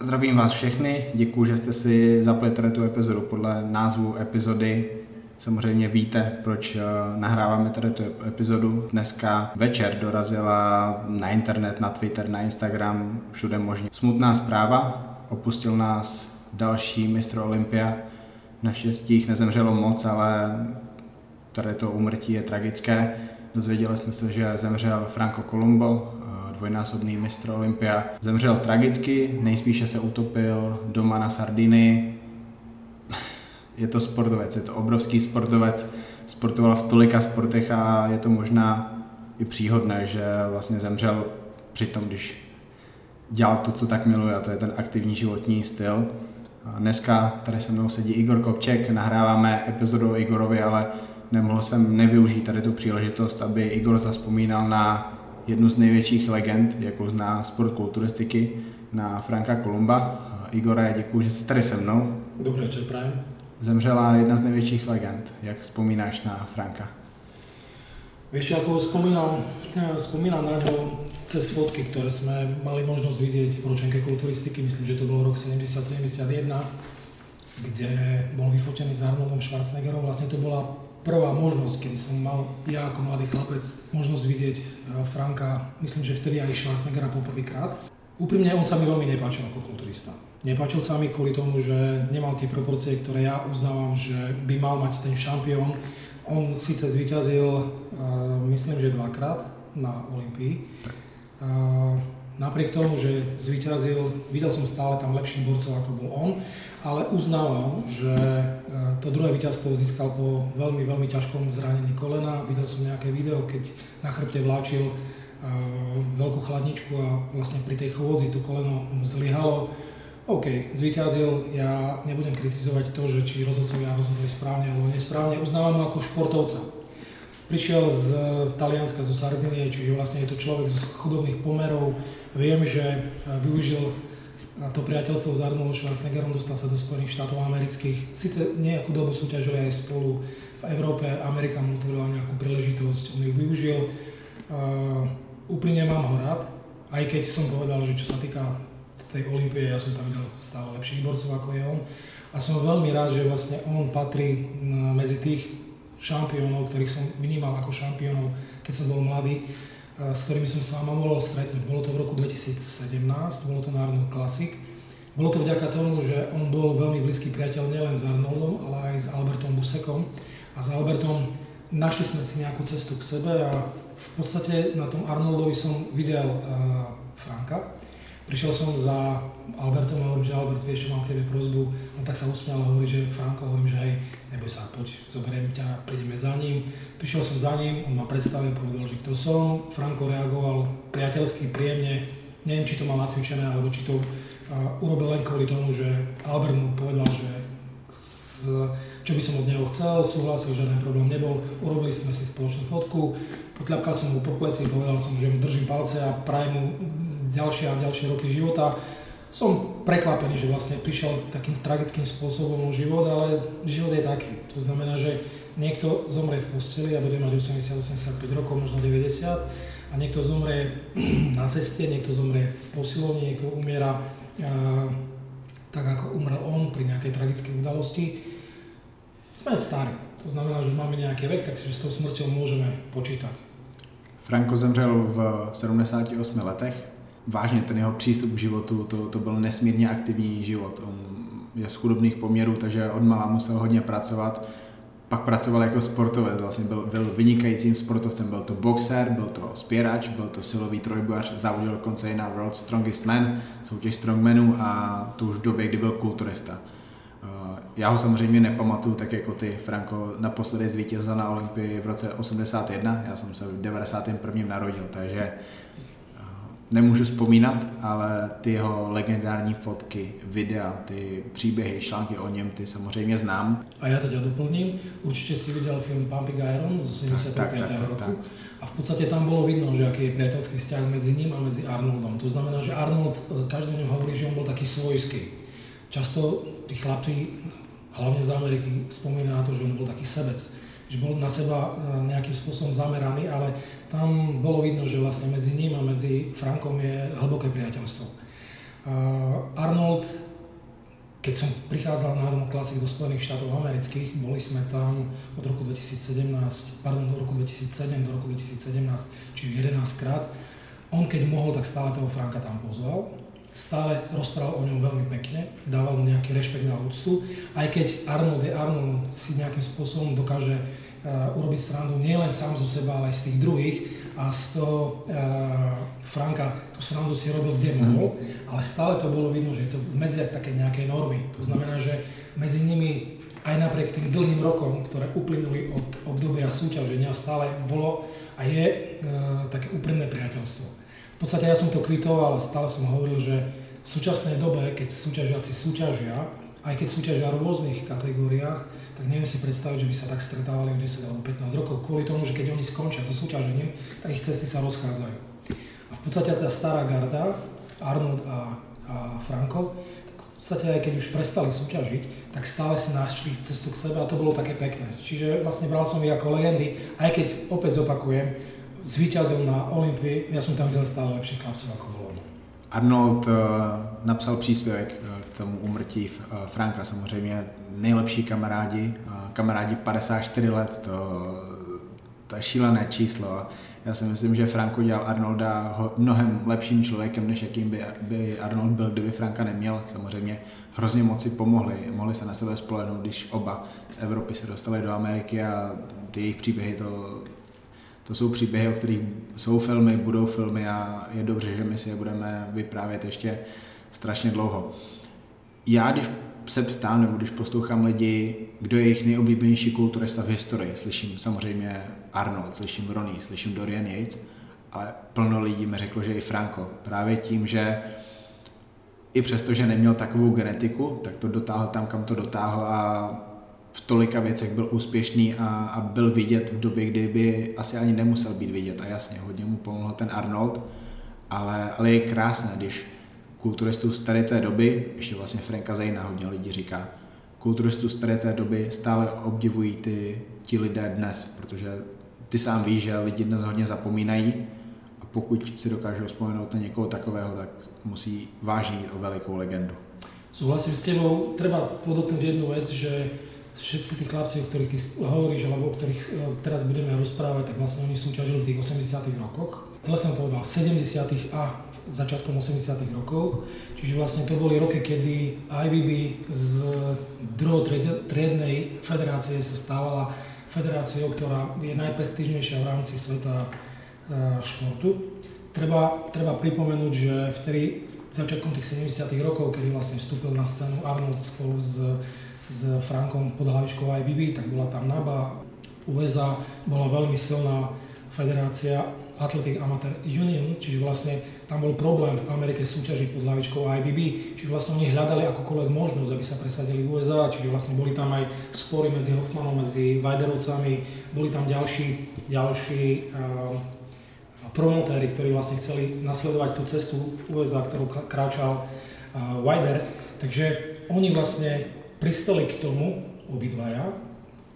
Zdravím vás všechny, děkuji, že jste si zapli tady tu epizodu. Podle názvu epizody samozřejmě víte, proč eh, nahráváme tady tu epizodu. Dneska večer dorazila na internet, na Twitter, na Instagram, všude možně. Smutná zpráva, opustil nás další mistr Olympia. Naštěstí jich nezemřelo moc, ale tady to umrtí je tragické. Dozvěděli jsme se, že zemřel Franco Colombo, dvojnásobný mistr Olympia. Zemřel tragicky, nejspíše se utopil doma na Sardiny. Je to sportovec, je to obrovský sportovec, sportoval v tolika sportech a je to možná i příhodné, že vlastně zemřel při tom, když dělal to, co tak miluje a to je ten aktivní životní styl. A dneska tady se mnou sedí Igor Kopček, nahráváme epizodu o Igorovi, ale nemohl jsem nevyužít tady tu příležitost, aby Igor zaspomínal na jednu z největších legend, jako zná sport kulturistiky, na Franka Kolumba. Igore, děkuji, že jsi tady se mnou. Dobrý večer, prajem. Zemřela jedna z největších legend. Jak vzpomínáš na Franka? Vieš, ako spomínam, spomínam na ňo cez fotky, ktoré sme mali možnosť vidieť v ročenke kulturistiky, myslím, že to bol rok 70-71, kde bol vyfotený s Arnoldom Schwarzeneggerom. Vlastne to bola prvá možnosť, kedy som mal ja ako mladý chlapec možnosť vidieť eh, Franka, myslím, že vtedy aj Schwarzeneggera poprvýkrát. Úprimne on sa mi veľmi nepáčil ako kulturista. Nepáčil sa mi kvôli tomu, že nemal tie proporcie, ktoré ja uznávam, že by mal mať ten šampión. On síce zvíťazil, uh, myslím, že dvakrát na Olympii. Uh, napriek tomu, že zvíťazil, videl som stále tam lepších borcov, ako bol on ale uznávam, že e, to druhé víťazstvo získal po veľmi, veľmi ťažkom zranení kolena. Videl som nejaké video, keď na chrbte vláčil e, veľkú chladničku a vlastne pri tej chôdzi to koleno mu zlyhalo. OK, zvíťazil, ja nebudem kritizovať to, že či rozhodcovia rozhodli správne alebo nesprávne, uznávam ho ako športovca. Prišiel z Talianska, zo Sardinie, čiže vlastne je to človek z chudobných pomerov. Viem, že e, využil to priateľstvo s Arnoldom Schwarzeneggerom dostal sa do Spojených štátov amerických. Sice nejakú dobu súťažili aj spolu v Európe, Amerika mu otvorila nejakú príležitosť, on ju využil. Uh, úprimne mám ho rád, aj keď som povedal, že čo sa týka tej Olympie, ja som tam videl stále lepších borcov ako je on. A som veľmi rád, že vlastne on patrí medzi tých šampiónov, ktorých som vnímal ako šampiónov, keď som bol mladý s ktorými som sa vám mohol stretnúť. Bolo to v roku 2017, bolo to Arnold Classic. Bolo to vďaka tomu, že on bol veľmi blízky priateľ nielen s Arnoldom, ale aj s Albertom Busekom. A s Albertom našli sme si nejakú cestu k sebe a v podstate na tom Arnoldovi som videl uh, Franka. Prišiel som za Albertom a hovorím, že Albert, vieš, že mám k tebe prozbu. On tak sa usmial a hovorí, že Franko, hovorím, že hej, neboj sa, poď, zoberiem ťa, prídeme za ním. Prišiel som za ním, on ma predstavil, povedal, že kto som. Franko reagoval priateľsky, príjemne. Neviem, či to mal nacvičené, alebo či to uh, urobil len kvôli tomu, že Albert mu povedal, že z, čo by som od neho chcel, súhlasil, žiaden problém nebol. Urobili sme si spoločnú fotku, potľapkal som mu po pleci, povedal som, že mu držím palce a prajem mu ďalšie a ďalšie roky života. Som prekvapený, že vlastne prišiel takým tragickým spôsobom o život, ale život je taký. To znamená, že niekto zomrie v posteli a bude mať 80-85 rokov, možno 90 a niekto zomrie na ceste, niekto zomrie v posilovni, niekto umiera tak ako umrel on pri nejakej tragickej udalosti. Sme starí, to znamená, že máme nejaký vek, takže s tou smrťou môžeme počítať. Franko zemřel v 78 letech, vážně ten jeho přístup k životu, to, to byl nesmírně aktivní život. On je z chudobných poměrů, takže od malá musel hodně pracovat. Pak pracoval jako sportovec, vlastně byl, byl vynikajícím sportovcem, byl to boxer, byl to spěrač, byl to silový trojbojař, závodil dokonce i na World Strongest Man, soutěž strongmanů a to už v době, kdy byl kulturista. Eh, já ho samozřejmě nepamatuju tak jako ty, Franko naposledy zvítězil na Olympii v roce 81, já jsem se v 91. narodil, takže nemůžu vzpomínat, ale ty jeho legendární fotky, videa, ty příběhy, články o něm, ty samozřejmě znám. A já teď doplním, určitě si viděl film Pumping Iron z 85. Tak, tak, roku tak. a v podstatě tam bylo vidno, že aký je priateľský vzťah mezi ním a mezi Arnoldom. To znamená, že Arnold, e, každý o hovorí, že on byl taký svojský. Často tí chlapci, hlavne z Ameriky, spomínajú na to, že on bol taký sebec že bol na seba e, nejakým spôsobom zameraný, ale tam bolo vidno, že vlastne medzi ním a medzi Frankom je hlboké priateľstvo. Arnold, keď som prichádzal na Arnold Classic do Spojených štátov amerických, boli sme tam od roku 2017, pardon, do roku 2007 do roku 2017, čiže 11 krát. On keď mohol, tak stále toho Franka tam pozval stále rozprával o ňom veľmi pekne, dával nejaký rešpekt a úctu, aj keď Arnold je Arnold, si nejakým spôsobom dokáže uh, urobiť srandu nielen sám zo seba, ale aj z tých druhých a z toho uh, Franka tú srandu si robil kde mohol, mm. ale stále to bolo vidno, že je to v medziach také nejakej normy. To znamená, že medzi nimi aj napriek tým dlhým rokom, ktoré uplynuli od obdobia súťaženia, stále bolo a je uh, také úprimné priateľstvo. V podstate ja som to kvitoval a stále som hovoril, že v súčasnej dobe, keď súťažiaci súťažia, aj keď súťažia v rôznych kategóriách, tak neviem si predstaviť, že by sa tak stretávali o 10 alebo 15 rokov, kvôli tomu, že keď oni skončia so súťažením, tak ich cesty sa rozchádzajú. A v podstate tá stará garda, Arnold a, a Franko, tak v podstate aj keď už prestali súťažiť, tak stále si našli cestu k sebe a to bolo také pekné. Čiže vlastne bral som ich ako legendy, aj keď opäť zopakujem, zvíťazil na Olympii, ja som tam videl stále lepších chlapcov ako bolo. Arnold uh, napsal příspěvek uh, k tomu umrtí uh, Franka, samozřejmě nejlepší kamarádi, kamarádi 54 let, to, to je šílené číslo. Já si myslím, že Frank udělal Arnolda mnohem lepším člověkem, než jakým by, by Arnold byl, kdyby Franka neměl. Samozřejmě hrozně moc si pomohli, mohli se na sebe spolehnout, když oba z Evropy se dostali do Ameriky a ty jejich příběhy to to jsou příběhy, o kterých jsou filmy, budou filmy a je dobře, že my si je budeme vyprávět ještě strašně dlouho. Já, když se ptám, nebo když poslouchám lidi, kdo je jejich nejoblíbenější kulturista v historii, slyším samozřejmě Arnold, slyším Ronnie, slyším Dorian Yates, ale plno lidí mi řeklo, že i Franco. Právě tím, že i přesto, že neměl takovou genetiku, tak to dotáhl tam, kam to dotáhl a v tolika věcech byl úspěšný a, a byl vidět v době, kdy by asi ani nemusel být vidět. A jasně, hodně mu pomohl ten Arnold, ale, ale je krásné, když kulturistů z tady té doby, ještě vlastně Franka Zejna hodně lidí říká, kulturistů z tady té doby stále obdivují ty, ti lidé dnes, protože ty sám víš, že lidi dnes hodně zapomínají a pokud si dokážou vzpomenout na někoho takového, tak musí vážit o velikou legendu. Súhlasím s tebou. Treba podotknúť jednu vec, že všetci tí chlapci, o ktorých ty hovoríš, alebo o ktorých e, teraz budeme rozprávať, tak vlastne oni súťažili v tých 80 rokoch. Celé som povedal 70 a začiatkom 80 rokov, čiže vlastne to boli roky, kedy IBB z druhotriednej federácie sa stávala federáciou, ktorá je najprestížnejšia v rámci sveta e, športu. Treba, treba pripomenúť, že vtedy, začiatkom tých 70 rokov, kedy vlastne vstúpil na scénu Arnold spolu s s Frankom pod hlavičkou IBB, tak bola tam NABA, USA bola veľmi silná federácia Athletic Amateur Union, čiže vlastne tam bol problém v Amerike súťažiť pod hlavičkou IBB, čiže vlastne oni hľadali akokoľvek možnosť, aby sa presadili v USA, čiže vlastne boli tam aj spory medzi Hoffmanom, medzi Weiderovcami, boli tam ďalší, ďalší uh, promotéri, ktorí vlastne chceli nasledovať tú cestu v USA, ktorú kráčal uh, Weider, takže oni vlastne prispeli k tomu obidvaja.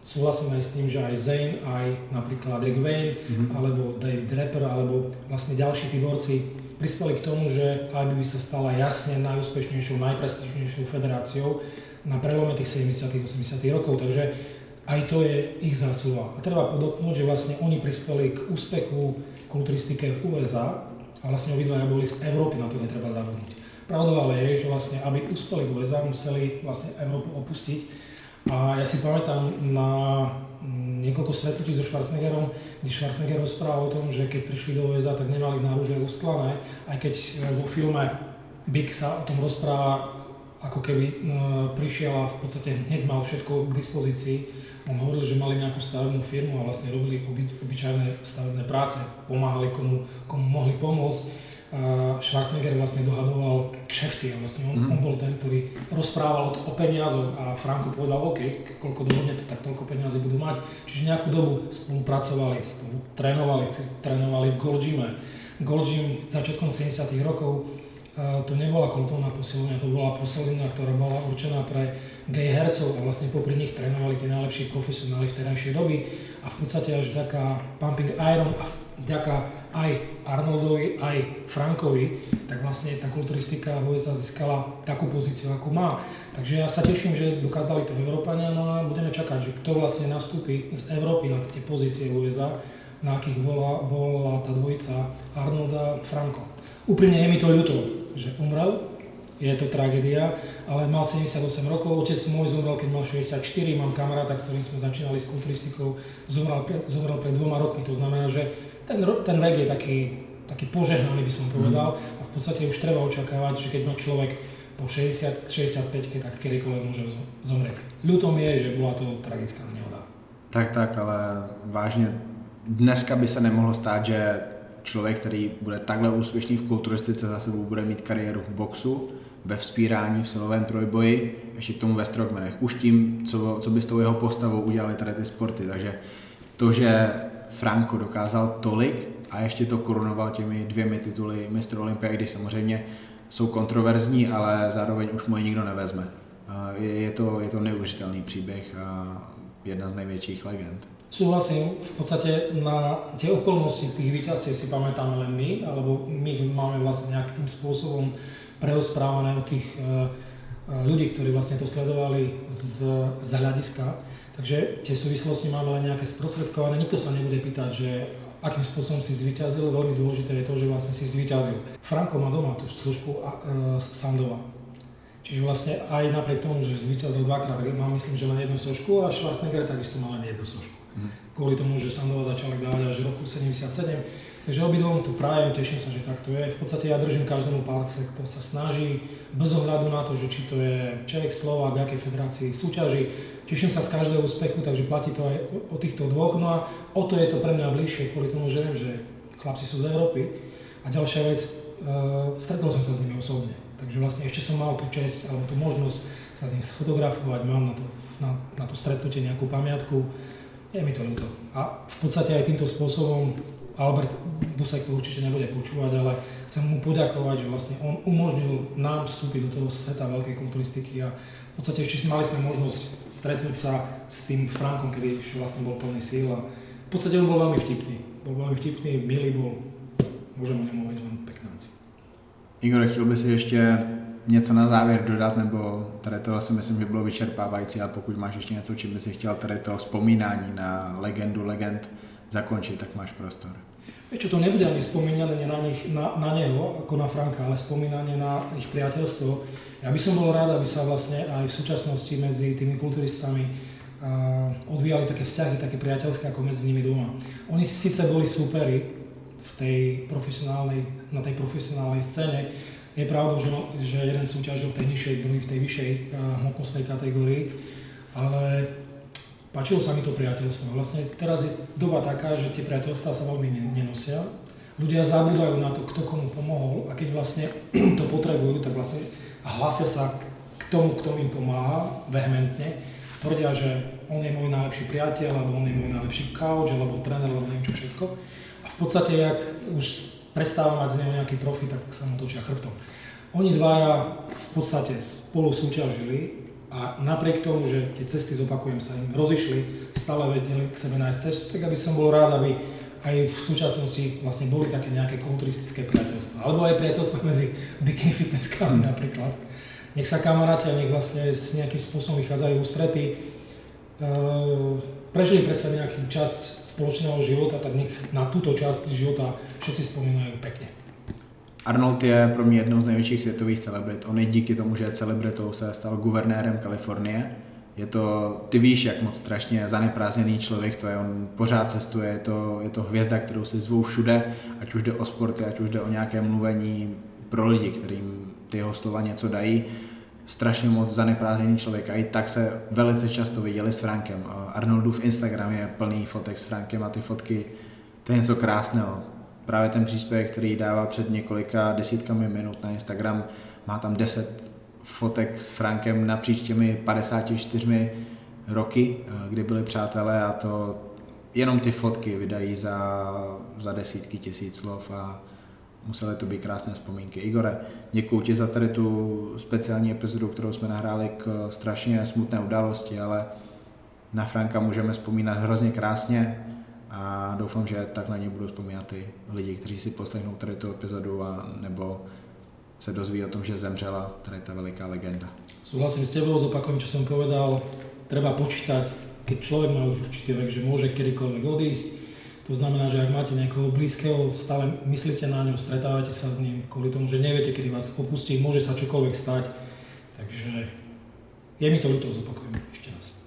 Súhlasím aj s tým, že aj Zane, aj napríklad Rick Wayne, mm-hmm. alebo David Rapper, alebo vlastne ďalší tí borci prispeli k tomu, že IBB sa stala jasne najúspešnejšou, najprestižnejšou federáciou na prelome tých 70 80 rokov, takže aj to je ich zásluha. A treba podotknúť, že vlastne oni prispeli k úspechu kulturistike v USA a vlastne obidvaja boli z Európy, na to netreba zabudnúť. Pravdou ale je, že vlastne, aby uspeli v USA, museli vlastne Európu opustiť. A ja si pamätám na mm, niekoľko stretnutí so Schwarzeneggerom, kde Schwarzenegger rozprával o tom, že keď prišli do USA, tak nemali náruže ustlané, aj keď vo filme Big sa o tom rozpráva, ako keby e, prišiel a v podstate hneď mal všetko k dispozícii. On hovoril, že mali nejakú stavebnú firmu a vlastne robili oby, obyčajné stavebné práce, pomáhali komu, komu mohli pomôcť Schwarzenegger vlastne dohadoval kšefty vlastne on, mm. on bol ten, ktorý rozprával o, o peniazoch a Franko povedal, OK, koľko dohodnete, tak toľko peniazy budú mať. Čiže nejakú dobu spolupracovali, spolu trénovali, trénovali v Gold Gyme. Gold Gym začiatkom 70 rokov to nebola kultúrna posilovňa, to bola posilovňa, ktorá bola určená pre gay hercov a vlastne popri nich trénovali tí najlepší profesionáli v terajšej doby a v podstate až vďaka Pumping Iron a vďaka aj Arnoldovi, aj Frankovi, tak vlastne tá kulturistika v USA získala takú pozíciu, ako má. Takže ja sa teším, že dokázali to Európania, no a budeme čakať, že kto vlastne nastúpi z Európy na tie pozície USA, na akých bola, bola tá dvojica Arnolda Franko. Úprimne je mi to ľúto, že umrel, je to tragédia, ale mal 78 rokov, otec môj zomrel, keď mal 64, mám kamaráta, s ktorým sme začínali s kulturistikou, zomrel, zomrel pred dvoma rokmi, to znamená, že ten, ten vek je taký, taký požehnaný, by som povedal, mm. a v podstate už treba očakávať, že keď má človek po 60, 65, tak kedykoľvek môže zomrieť. Ľutom je, že bola to tragická nehoda. Tak, tak, ale vážně dneska by se nemohlo stát, že člověk, který bude takhle úspěšný v kulturistice, za sebou bude mít kariéru v boxu, ve vzpírání, v silovém trojboji, ještě k tomu ve strongmanech. Už tím, co, co by s tou jeho postavou udělali tady ty sporty. Takže to, že Franco dokázal tolik a ještě to korunoval těmi dvěmi tituly mistr Olympia, když samozřejmě jsou kontroverzní, ale zároveň už mu je nikdo nevezme. Je, je, to, je to neuvěřitelný příběh a jedna z největších legend. Súhlasím, v podstate na tie okolnosti tých víťazstiev si pamätáme len my, alebo my ich máme vlastne nejakým spôsobom preosprávané od tých eh, eh, ľudí, ktorí vlastne to sledovali z, z hľadiska. Takže tie súvislosti máme len nejaké sprostredkované. Nikto sa nebude pýtať, že akým spôsobom si zvyťazil. Veľmi dôležité je to, že vlastne si zvyťazil. Franko má doma tú službu uh, Sandova. Čiže vlastne aj napriek tomu, že zvyťazil dvakrát, tak má myslím, že len jednu sošku a Schwarzenegger takisto má len jednu sošku. Mm. Kvôli tomu, že Sandova začali dávať až v roku 77. Takže obidvom tu prajem, teším sa, že tak to je. V podstate ja držím každému palce, kto sa snaží, bez ohľadu na to, že či to je Čech, Slovák, v akej federácii súťaží. Teším sa z každého úspechu, takže platí to aj o, o týchto dvoch. No a o to je to pre mňa bližšie, kvôli tomu, že viem, že chlapci sú z Európy. A ďalšia vec, uh, stretol som sa s nimi osobne. Takže vlastne ešte som mal tú čest alebo tú možnosť sa s ním sfotografovať, mám na to, na, na to stretnutie nejakú pamiatku. Je mi to ľúto. A v podstate aj týmto spôsobom Albert Busek to určite nebude počúvať, ale chcem mu poďakovať, že vlastne on umožnil nám vstúpiť do toho sveta veľkej kulturistiky a v podstate ešte si mali sme možnosť stretnúť sa s tým Frankom, kedy ešte vlastne bol plný síl a v podstate on bol veľmi vtipný. Bol veľmi vtipný, milý bol, môžem o ňom hovoriť len Igor, chtěl by si ještě něco na závěr dodat, nebo tady to si myslím, že bylo vyčerpávající, a pokud máš ještě něco, čím by si chtěl tady to vzpomínání na legendu legend zakončiť, tak máš prostor. Vieš čo, to nebude ani spomínanie na, nich, na, na neho, ako na Franka, ale spomínanie na ich priateľstvo. Ja by som bol rád, aby sa vlastne aj v súčasnosti medzi tými kulturistami uh, odvíjali také vzťahy, také priateľské ako medzi nimi doma. Oni síce boli súperi v tej profesionálnej, na tej profesionálnej scéne, je pravda, že, že jeden súťažil v tej nižšej, druhý v tej vyššej uh, hmotnostnej kategórii, ale páčilo sa mi to priateľstvo. Vlastne teraz je doba taká, že tie priateľstvá sa veľmi nenosia. Ľudia zabúdajú na to, kto komu pomohol a keď vlastne to potrebujú, tak vlastne hlasia sa k tomu, kto im pomáha vehementne. Tvrdia, že on je môj najlepší priateľ, alebo on je môj najlepší coach, alebo tréner, alebo neviem čo všetko. A v podstate, ak už prestáva mať z neho nejaký profit, tak sa mu točia chrbtom. Oni dvaja v podstate spolu súťažili a napriek tomu, že tie cesty, zopakujem sa, im rozišli, stále vedeli k sebe nájsť cestu, tak aby som bol rád, aby aj v súčasnosti vlastne boli také nejaké kulturistické priateľstva. Alebo aj priateľstva medzi bikini fitnesskami napríklad. Nech sa kamaráti a nech vlastne s nejakým spôsobom vychádzajú ústrety. Uh, prežili predsa nejaký časť spoločného života, tak nech na túto časť života všetci spomínajú pekne. Arnold je pro mě jednou z největších světových celebrit. On je díky tomu, že je celebritou, se stal guvernérem Kalifornie. Je to, ty víš, jak moc strašně zaneprázdněný člověk to je, on pořád cestuje, je to, je to hvězda, kterou si zvou všude, ať už jde o sporty, ať už jde o nějaké mluvení pro lidi, kterým ty jeho slova něco dají. Strašně moc zaneprázdněný člověk a i tak se velice často viděli s Frankem. Arnoldův Instagram je plný fotek s Frankem a ty fotky, to je něco krásného právě ten příspěvek, který dává před několika desítkami minut na Instagram, má tam 10 fotek s Frankem napříč těmi 54 roky, eh, kdy byli přátelé a to jenom ty fotky vydají za, za desítky tisíc slov a musely to být krásné vzpomínky. Igore, děkuji ti za tady tu speciální epizodu, kterou jsme nahráli k strašně smutné události, ale na Franka můžeme vzpomínat hrozně krásně a doufám, že tak na ně budou vzpomínat i lidi, kteří si poslechnou tady tu epizodu a nebo se dozví o tom, že zemřela tady ta veliká legenda. Súhlasím s tebou, zopakujem, čo som povedal. Treba počítať, keď človek má už určitý vek, že môže kedykoľvek odísť. To znamená, že ak máte nejakého blízkeho, stále myslíte na ňo, stretávate sa s ním, kvôli tomu, že neviete, kedy vás opustí, môže sa čokoľvek stať. Takže je mi to ľúto, zopakujem ešte raz.